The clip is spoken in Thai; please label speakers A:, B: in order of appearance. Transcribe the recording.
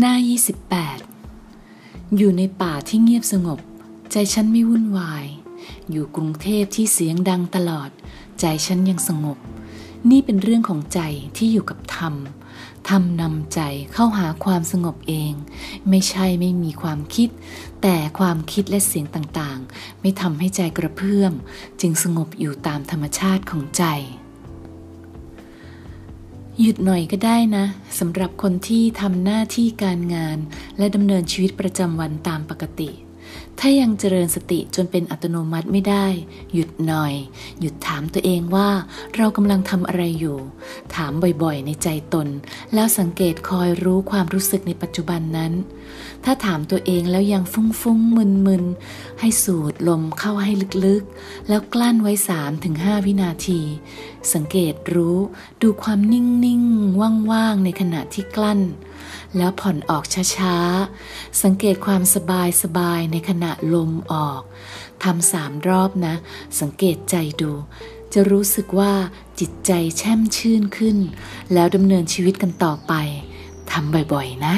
A: หน้า 28 อยู่ในป่าที่เงียบสงบ ใจฉันไม่วุ่นวาย อยู่กรุงเทพที่เสียงดังตลอด ใจฉันยังสงบ นี่เป็นเรื่องของใจที่อยู่กับธรรม ธรรมนำใจเข้าหาความสงบเอง ไม่ใช่ไม่มีความคิด แต่ความคิดและเสียงต่างๆ ไม่ทำให้ใจกระเพื่อม จึงสงบอยู่ตามธรรมชาติของใจ หยุดหน่อยก็ได้นะสำหรับคนที่ทำหน้าที่การงาน และดำเนินชีวิตประจำวันตามปกติ ถ้ายังเจริญสติจนเป็นอัตโนมัติไม่ได้ หยุดหน่อย หยุดถามตัวเองว่าเรากำลังทำอะไรอยู่ ถามบ่อยๆ ในใจตน แล้วสังเกตคอยรู้ความรู้สึกในปัจจุบันนั้น ถ้าถามตัวเองแล้วยังฟุ้งฟุ้งมึนมึนให้สูดลมเข้าให้ลึกๆ แล้วกลั้นไว้ 3-5 วินาที สังเกตรู้ดูความนิ่งๆ ว่างๆ ในขณะที่กลั้น แล้วผ่อนออกช้าๆ สังเกตความสบายสบายในขณะลมออกทำสามรอบนะ สังเกตใจดู จะรู้สึกว่าจิตใจแช่มชื่นขึ้น แล้วดำเนินชีวิตกันต่อไปทำบ่อยๆนะ